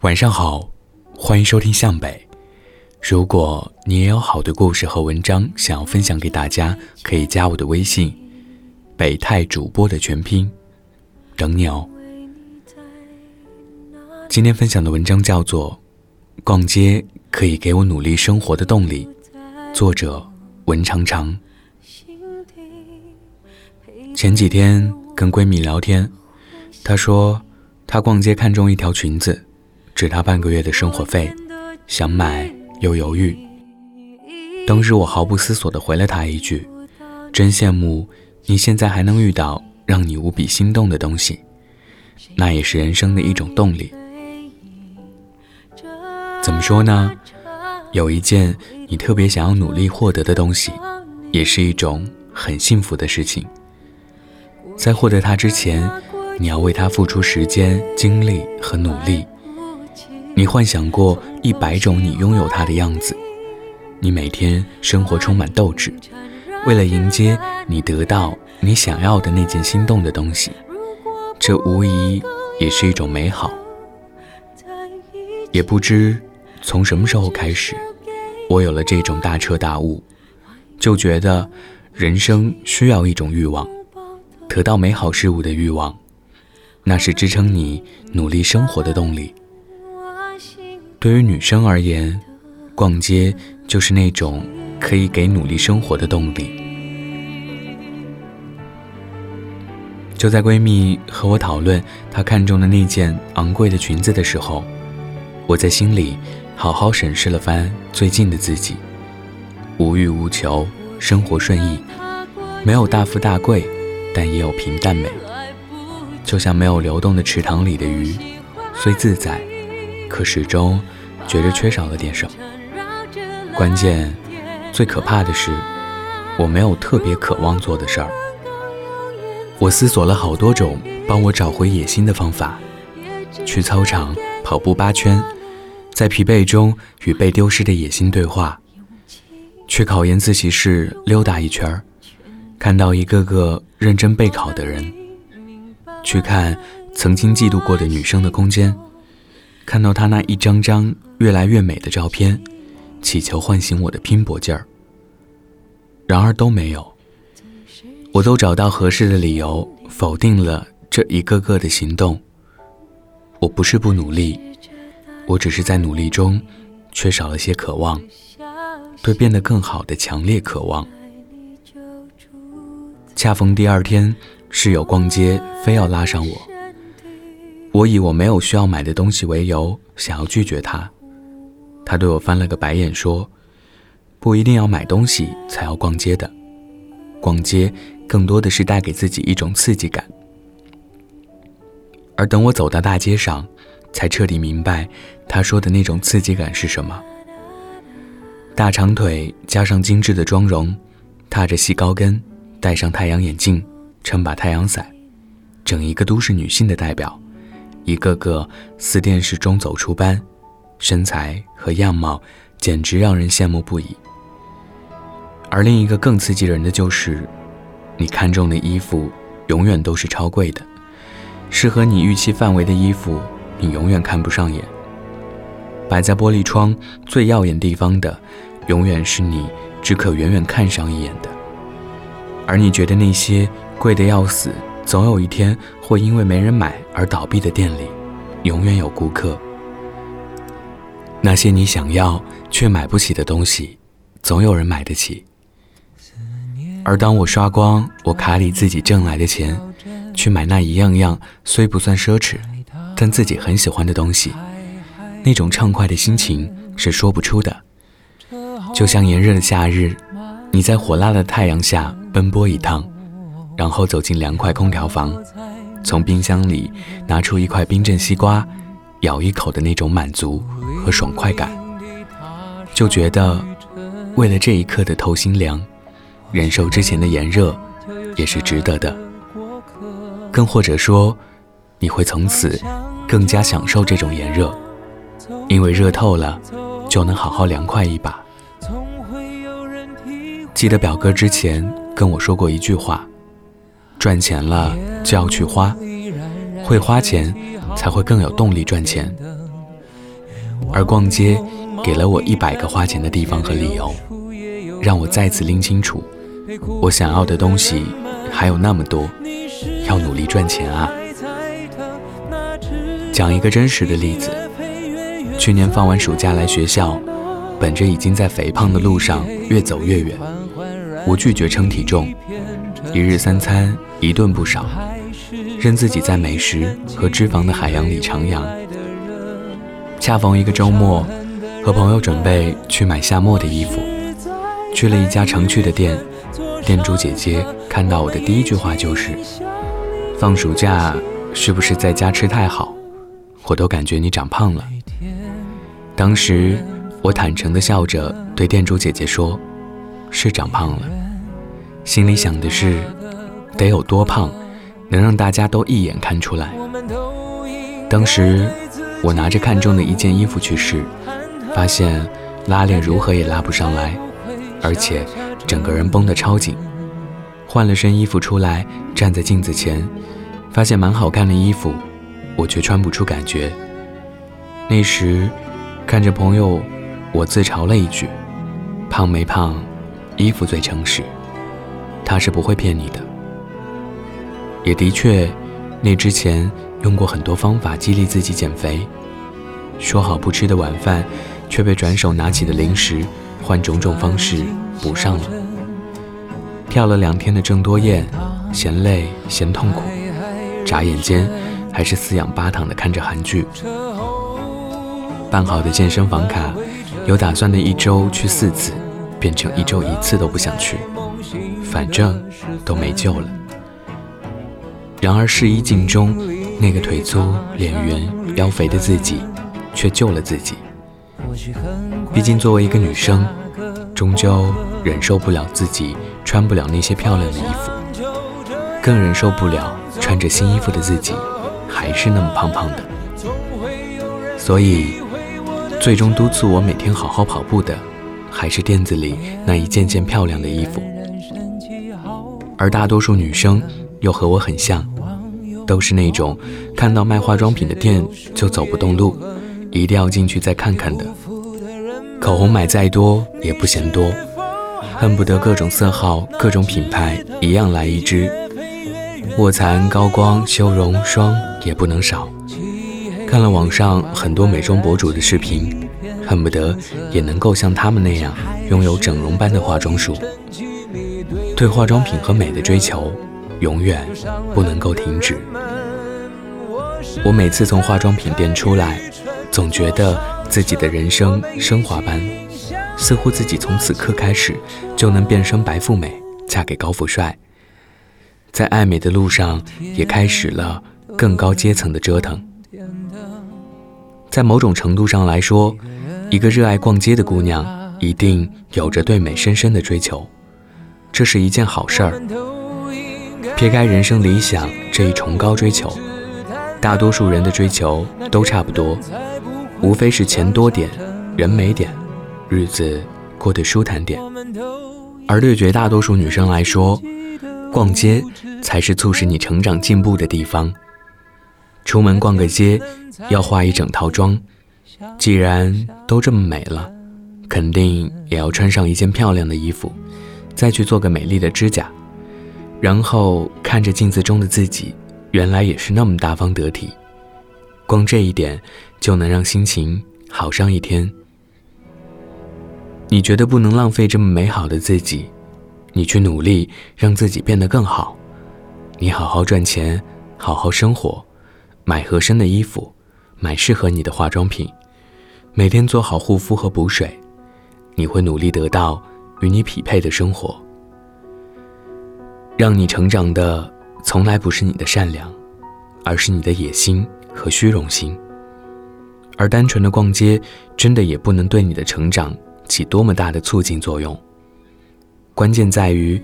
晚上好，欢迎收听向北。如果你也有好的故事和文章想要分享给大家，可以加我的微信“北泰主播”的全拼，等你哦。今天分享的文章叫做《逛街可以给我努力生活的动力》，作者文长长。前几天跟闺蜜聊天，她说她逛街看中一条裙子。值他半个月的生活费，想买又犹豫。当时我毫不思索地回了他一句：“真羡慕你现在还能遇到让你无比心动的东西，那也是人生的一种动力。”怎么说呢？有一件你特别想要努力获得的东西，也是一种很幸福的事情。在获得它之前，你要为它付出时间、精力和努力。你幻想过一百种你拥有它的样子，你每天生活充满斗志，为了迎接你得到你想要的那件心动的东西，这无疑也是一种美好。也不知从什么时候开始，我有了这种大彻大悟，就觉得人生需要一种欲望，得到美好事物的欲望，那是支撑你努力生活的动力。对于女生而言，逛街就是那种可以给努力生活的动力。就在闺蜜和我讨论她看中的那件昂贵的裙子的时候，我在心里好好审视了番最近的自己：无欲无求，生活顺意，没有大富大贵，但也有平淡美。就像没有流动的池塘里的鱼，虽自在。可始终觉着缺少了点什么。关键，最可怕的是，我没有特别渴望做的事儿。我思索了好多种帮我找回野心的方法：去操场跑步八圈，在疲惫中与被丢失的野心对话；去考研自习室溜达一圈，看到一个个认真备考的人；去看曾经嫉妒过的女生的空间。看到他那一张张越来越美的照片，祈求唤醒我的拼搏劲儿。然而都没有，我都找到合适的理由否定了这一个个的行动。我不是不努力，我只是在努力中缺少了些渴望，对变得更好的强烈渴望。恰逢第二天室友逛街，非要拉上我。我以我没有需要买的东西为由，想要拒绝他。他对我翻了个白眼，说：“不一定要买东西才要逛街的，逛街更多的是带给自己一种刺激感。”而等我走到大街上，才彻底明白他说的那种刺激感是什么。大长腿加上精致的妆容，踏着细高跟，戴上太阳眼镜，撑把太阳伞，整一个都市女性的代表。一个个似电视中走出般，身材和样貌简直让人羡慕不已。而另一个更刺激人的就是，你看中的衣服永远都是超贵的，适合你预期范围的衣服你永远看不上眼。摆在玻璃窗最耀眼地方的，永远是你只可远远看上一眼的。而你觉得那些贵的要死。总有一天会因为没人买而倒闭的店里，永远有顾客。那些你想要却买不起的东西，总有人买得起。而当我刷光我卡里自己挣来的钱，去买那一样样虽不算奢侈，但自己很喜欢的东西，那种畅快的心情是说不出的。就像炎热的夏日，你在火辣的太阳下奔波一趟。然后走进凉快空调房，从冰箱里拿出一块冰镇西瓜，咬一口的那种满足和爽快感，就觉得为了这一刻的透心凉，忍受之前的炎热也是值得的。更或者说，你会从此更加享受这种炎热，因为热透了就能好好凉快一把。记得表哥之前跟我说过一句话。赚钱了就要去花，会花钱才会更有动力赚钱。而逛街给了我一百个花钱的地方和理由，让我再次拎清楚，我想要的东西还有那么多，要努力赚钱啊！讲一个真实的例子，去年放完暑假来学校，本着已经在肥胖的路上越走越远，我拒绝称体重，一日三餐一顿不少。任自己在美食和脂肪的海洋里徜徉。恰逢一个周末，和朋友准备去买夏末的衣服，去了一家常去的店。店主姐姐看到我的第一句话就是：“放暑假是不是在家吃太好？我都感觉你长胖了。”当时我坦诚地笑着对店主姐姐说：“是长胖了。”心里想的是，得有多胖？能让大家都一眼看出来。当时我拿着看中的一件衣服去试，发现拉链如何也拉不上来，而且整个人绷得超紧。换了身衣服出来，站在镜子前，发现蛮好看的衣服，我却穿不出感觉。那时看着朋友，我自嘲了一句：“胖没胖，衣服最诚实，他是不会骗你的。”也的确，那之前用过很多方法激励自己减肥，说好不吃的晚饭，却被转手拿起的零食换种种方式补上了。跳了两天的郑多燕，嫌累嫌痛苦，眨眼间还是四仰八躺的看着韩剧。办好的健身房卡，有打算的一周去四次，变成一周一次都不想去，反正都没救了。然而，试衣镜中那个腿粗、脸圆、腰肥的自己，却救了自己。毕竟，作为一个女生，终究忍受不了自己穿不了那些漂亮的衣服，更忍受不了穿着新衣服的自己还是那么胖胖的。所以，最终督促我每天好好跑步的，还是店子里那一件件漂亮的衣服。而大多数女生。又和我很像，都是那种看到卖化妆品的店就走不动路，一定要进去再看看的。口红买再多也不嫌多，恨不得各种色号、各种品牌一样来一支。卧蚕、高光、修容霜也不能少。看了网上很多美妆博主的视频，恨不得也能够像他们那样拥有整容般的化妆术。对化妆品和美的追求。永远不能够停止。我每次从化妆品店出来，总觉得自己的人生升华般，似乎自己从此刻开始就能变身白富美，嫁给高富帅。在爱美的路上，也开始了更高阶层的折腾。在某种程度上来说，一个热爱逛街的姑娘，一定有着对美深深的追求，这是一件好事儿。撇开人生理想这一崇高追求，大多数人的追求都差不多，无非是钱多点、人美点、日子过得舒坦点。而对绝大多数女生来说，逛街才是促使你成长进步的地方。出门逛个街，要化一整套妆，既然都这么美了，肯定也要穿上一件漂亮的衣服，再去做个美丽的指甲。然后看着镜子中的自己，原来也是那么大方得体，光这一点就能让心情好上一天。你觉得不能浪费这么美好的自己，你去努力让自己变得更好。你好好赚钱，好好生活，买合身的衣服，买适合你的化妆品，每天做好护肤和补水，你会努力得到与你匹配的生活。让你成长的从来不是你的善良，而是你的野心和虚荣心。而单纯的逛街，真的也不能对你的成长起多么大的促进作用。关键在于，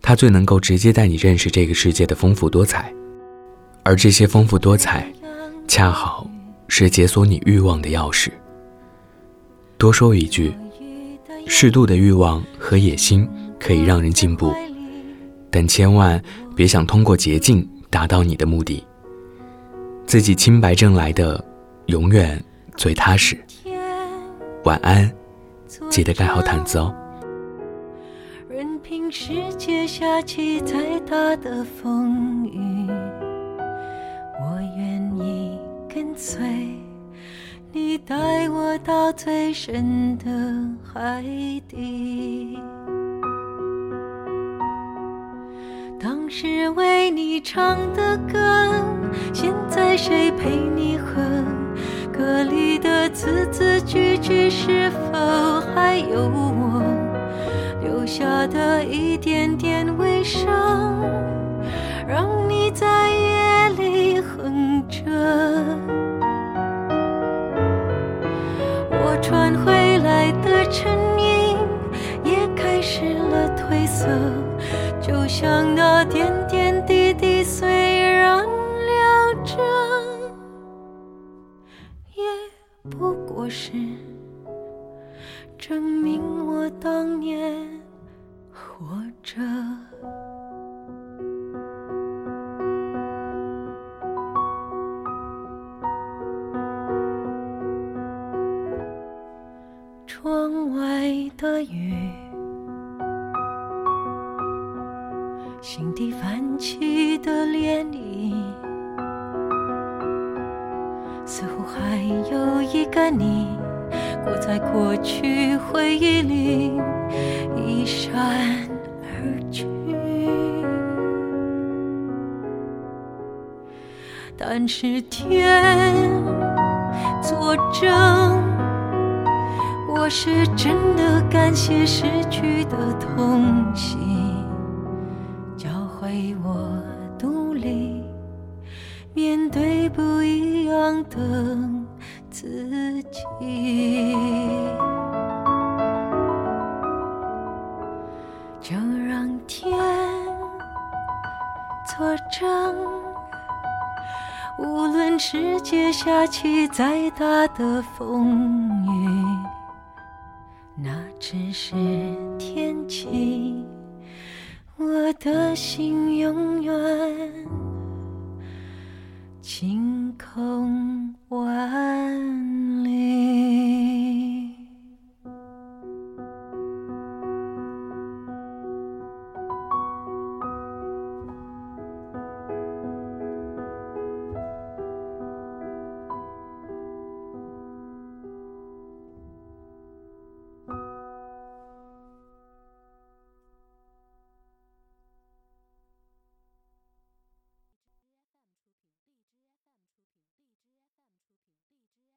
它最能够直接带你认识这个世界的丰富多彩，而这些丰富多彩，恰好是解锁你欲望的钥匙。多说一句，适度的欲望和野心可以让人进步。但千万别想通过捷径达到你的目的。自己清白挣来的，永远最踏实。晚安，记得盖好毯子哦。任凭世界下起再大的风雨，我愿意跟随你，带我到最深的海底。当时为你唱的歌，现在谁陪你喝？歌里的字字句句，是否还有我留下的一点点证明我当年活着。窗外的雨。心底泛起的涟漪，似乎还有一个你，我在过去回忆里，一闪而去。但是天作证，我是真的感谢失去的痛心，教会我独立，面对不一样的自己，就让天作证，无论世界下起再大的风雨，那只是天气。我的心永远晴空万里。